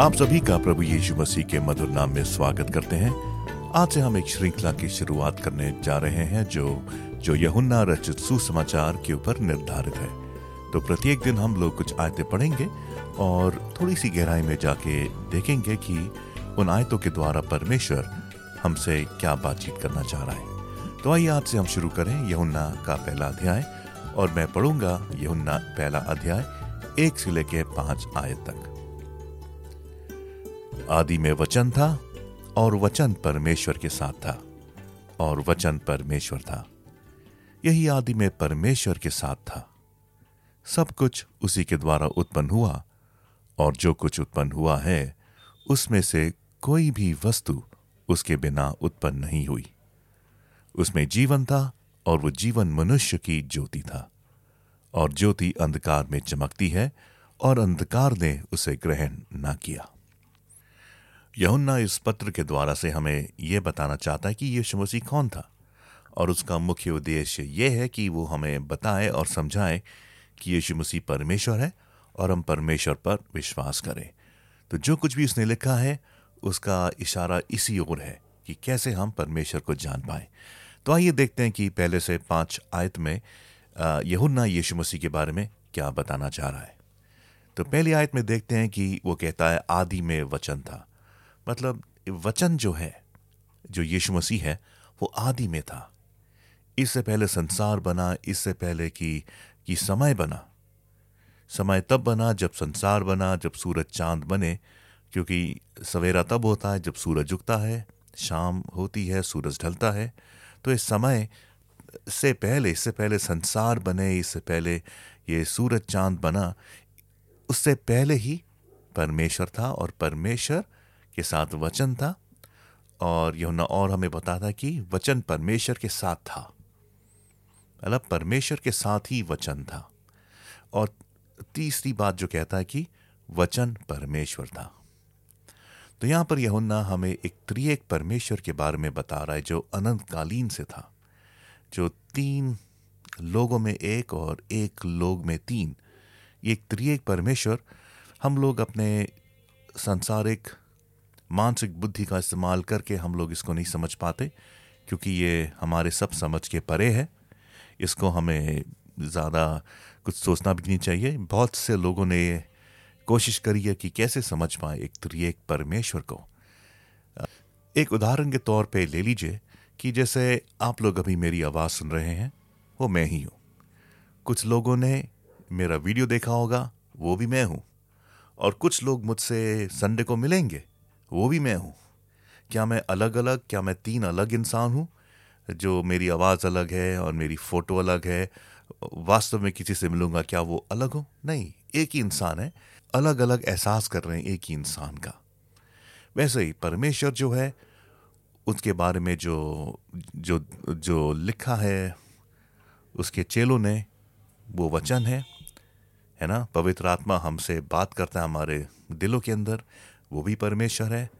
आप सभी का प्रभु यीशु मसीह के मधुर नाम में स्वागत करते हैं। आज से हम एक श्रृंखला की शुरुआत करने जा रहे हैं जो जो यहुन्ना रचित सुसमाचार के ऊपर निर्धारित है। तो प्रत्येक दिन हम लोग कुछ आयतें पढ़ेंगे और थोड़ी सी गहराई में जाके देखेंगे कि उन आयतों के द्वारा परमेश्वर हमसे क्या बातचीत करना चाह रहा है। तो आइए आज से हम शुरू करें यहुन्ना का पहला अध्याय और मैं पढ़ूँगा यहुन्ना पहला अध्याय एक से लेके पाँच आयत तक। आदि में वचन था और वचन परमेश्वर के साथ था और वचन परमेश्वर था। यही आदि में परमेश्वर के साथ था। सब कुछ उसी के द्वारा उत्पन्न हुआ और जो कुछ उत्पन्न हुआ है, उसमें से कोई भी वस्तु उसके बिना उत्पन्न नहीं हुई। उसमें जीवन था और वो जीवन मनुष्य की ज्योति था। और ज्योति अंधकार में चमकती है और अंधकार ने उसे ग्रहण न किया। यहुन्ना इस पत्र के द्वारा से हमें यह बताना चाहता है कि यीशु मसीह कौन था। और उसका मुख्य उद्देश्य यह है कि वो हमें बताए और समझाए कि यीशु मसीह परमेश्वर है और हम परमेश्वर पर विश्वास करें। तो जो कुछ भी उसने लिखा है, उसका इशारा इसी ओर है कि कैसे हम परमेश्वर को जान पाए। तो आइए देखते हैं कि पहले से पाँच आयत में यहुन्ना यीशु मसीह के बारे में क्या बताना चाह रहा है। तो पहली आयत में देखते हैं कि वो कहता है, आदि में वचन था। मतलब वचन जो है, जो यीशु मसीह है, वो आदि में था। इससे पहले संसार बना, इससे पहले कि कि समय बना। समय तब बना जब संसार बना, जब सूरज चाँद बने, क्योंकि सवेरा तब होता है जब सूरज उगता है, शाम होती है, सूरज ढलता है। तो इस समय से पहले, इससे पहले संसार बने, इससे पहले ये सूरज चाँद बना, उससे पहले ही परमेश्वर था और परमेश्वर के साथ वचन था और यहुना और हमें बताता कि वचन परमेश्वर के साथ था। मतलब परमेश्वर के साथ ही वचन था। और तीसरी बात जो कहता है कि वचन परमेश्वर था। तो यहाँ पर यहुन्ना हमें एक त्रिएक परमेश्वर के बारे में बता रहा है जो अनंतकालीन से था, जो तीन लोगों में एक और एक लोग में तीन। ये एक त्रिएक परमेश्वर, हम लोग अपने सांसारिक मानसिक बुद्धि का इस्तेमाल करके हम लोग इसको नहीं समझ पाते, क्योंकि ये हमारे सब समझ के परे है। इसको हमें ज़्यादा कुछ सोचना भी नहीं चाहिए। बहुत से लोगों ने कोशिश करी है कि कैसे समझ पाए एक त्रिएक परमेश्वर को। एक उदाहरण के तौर पे ले लीजिए कि जैसे आप लोग अभी मेरी आवाज़ सुन रहे हैं, वो मैं ही हूँ। कुछ लोगों ने मेरा वीडियो देखा होगा, वो भी मैं हूँ। और कुछ लोग मुझसे संडे को मिलेंगे वो भी मैं हूँ। क्या मैं अलग अलग क्या मैं तीन अलग इंसान हूँ? जो मेरी आवाज़ अलग है और मेरी फ़ोटो अलग है, वास्तव में किसी से मिलूँगा, क्या वो अलग हो? नहीं, एक ही इंसान है। अलग अलग एहसास कर रहे हैं एक ही इंसान का। वैसे ही परमेश्वर जो है, उसके बारे में जो जो जो लिखा है, उसके चेलों ने, वो वचन है है ना? पवित्र आत्मा हमसे बात करता है हमारे दिलों के अंदर वो भी परमेश्वर है,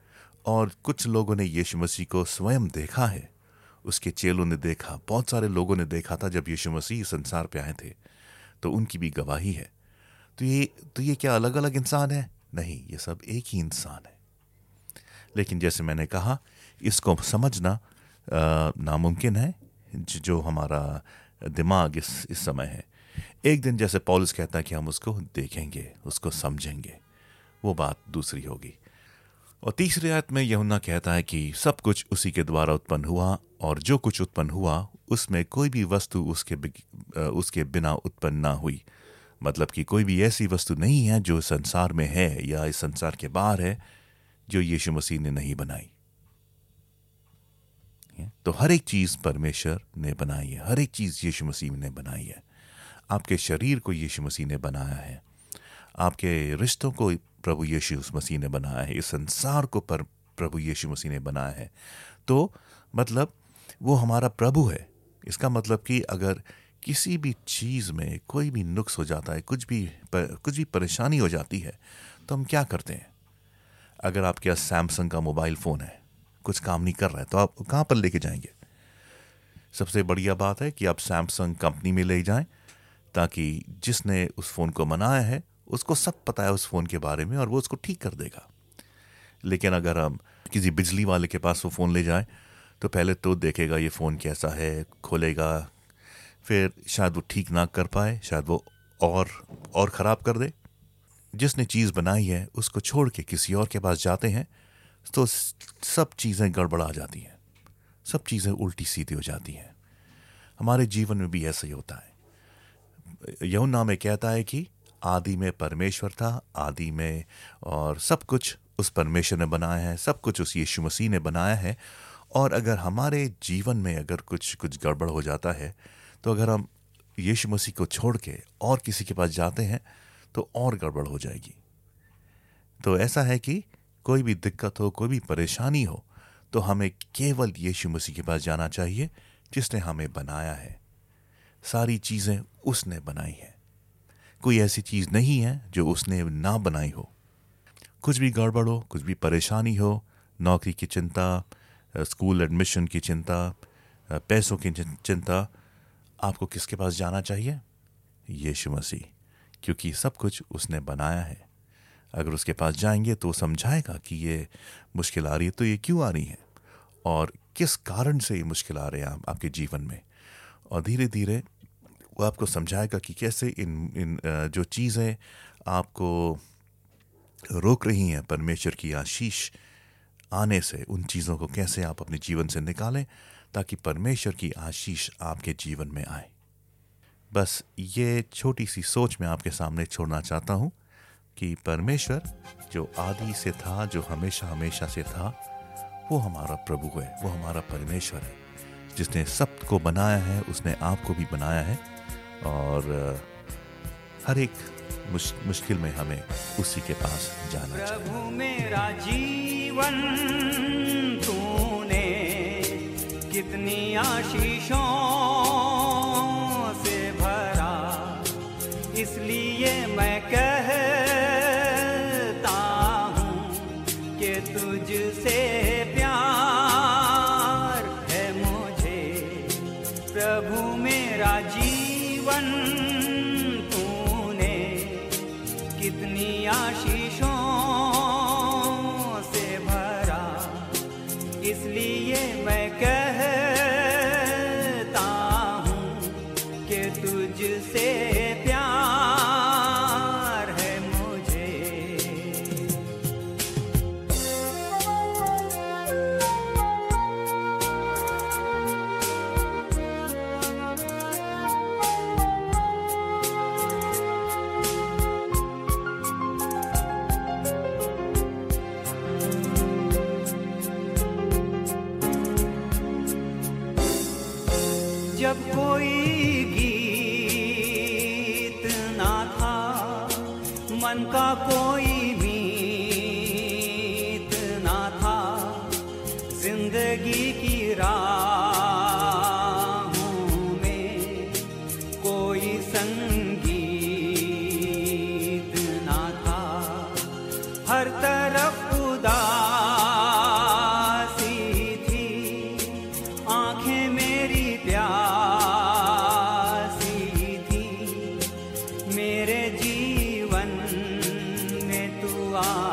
और कुछ लोगों ने यीशु मसीह को स्वयं देखा है। उसके चेलों ने देखा, बहुत सारे लोगों ने देखा था जब यीशु मसीह संसार पे आए थे। तो उनकी भी गवाही है। तो ये तो ये क्या अलग अलग इंसान है? नहीं, ये सब एक ही इंसान है। लेकिन जैसे मैंने कहा, इसको समझना नामुमकिन है जो हमारा दिमाग इस इस समय है। एक दिन जैसे पॉलिस कहता है कि हम उसको देखेंगे, उसको समझेंगे। वो बात दूसरी होगी। और तीसरी आयत में यहुना कहता है कि सब कुछ उसी के द्वारा उत्पन्न हुआ और जो कुछ उत्पन्न हुआ उसमें कोई भी वस्तु उसके उसके बिना उत्पन्न ना हुई। मतलब कि कोई भी ऐसी वस्तु नहीं है जो संसार में है या इस संसार के बाहर है जो यीशु मसीह ने नहीं बनाई। तो हर एक चीज़ परमेश्वर ने बनाई है हर एक चीज़ यीशु मसीह ने बनाई है। आपके शरीर को यीशु मसीह ने बनाया है आपके रिश्तों को प्रभु यीशु मसीह ने बनाया है इस संसार को पर प्रभु यीशु मसीह ने बनाया है। तो मतलब वो हमारा प्रभु है। इसका मतलब कि अगर किसी भी चीज़ में कोई भी नुक्स हो जाता है कुछ भी पर, कुछ भी परेशानी हो जाती है तो हम क्या करते हैं? अगर आपके पास सैमसंग का मोबाइल फ़ोन है कुछ काम नहीं कर रहा है तो आप कहाँ पर लेके जाएँगे? सबसे बढ़िया बात है कि आप सैमसंग कंपनी में ले जाएँ ताकि जिसने उस फ़ोन को बनाया है उसको सब पता है उस फ़ोन के बारे में और वो उसको ठीक कर देगा। लेकिन अगर हम किसी बिजली वाले के पास वो फ़ोन ले जाएँ तो पहले तो देखेगा ये फ़ोन कैसा है, खोलेगा, फिर शायद वो ठीक ना कर पाए, शायद वो और और ख़राब कर दे। जिसने चीज़ बनाई है, उसको छोड़ के किसी और के पास जाते हैं तो सब चीज़ें गड़बड़ा जाती हैं। सब चीज़ें उल्टी सीधी हो जाती हैं। हमारे जीवन में भी ऐसा ही होता है। यमुना में कहता है कि आदि में परमेश्वर था, आदि में और सब कुछ उस परमेश्वर ने बनाया है, सब कुछ उस यीशु मसीह ने बनाया है। और अगर हमारे जीवन में अगर कुछ कुछ गड़बड़ हो जाता है तो अगर हम यीशु मसीह को छोड़ के और किसी के पास जाते हैं तो और गड़बड़ हो जाएगी। तो ऐसा है कि कोई भी दिक्कत हो, कोई भी परेशानी हो तो हमें केवल यीशु मसीह के पास जाना चाहिए, जिसने हमें बनाया है। सारी चीज़ें उसने बनाई हैं। कोई ऐसी चीज़ नहीं है जो उसने ना बनाई हो। कुछ भी गड़बड़ हो कुछ भी परेशानी हो नौकरी की चिंता स्कूल एडमिशन की चिंता पैसों की चिंता आपको किसके पास जाना चाहिए? यीशु मसीह क्योंकि सब कुछ उसने बनाया है। अगर उसके पास जाएँगे तो समझाएगा कि ये मुश्किल आ रही है तो ये क्यों आ रही है? और किस कारण से ये मुश्किल आ रहे हैं आप, आपके जीवन में? और धीरे धीरे वो आपको समझाएगा कि कैसे इन इन जो चीज़ें आपको रोक रही हैं, परमेश्वर की आशीष आने से, उन चीज़ों को कैसे आप अपने जीवन से निकालें ताकि परमेश्वर की आशीष आपके जीवन में आए। बस ये छोटी सी सोच मैं आपके सामने छोड़ना चाहता हूँ कि परमेश्वर जो आदि से था, जो हमेशा हमेशा से था, वो हमारा प्रभु है, वो हमारा परमेश्वर है। जिसने सबको बनाया है, उसने आपको भी बनाया है। और हर एक मुश, मुश्किल में हमें उसी के पास जाना प्रभु मेरा जीवन तूने कितनी आशीषों से भरा इसलिए मैं कह आँखें में love.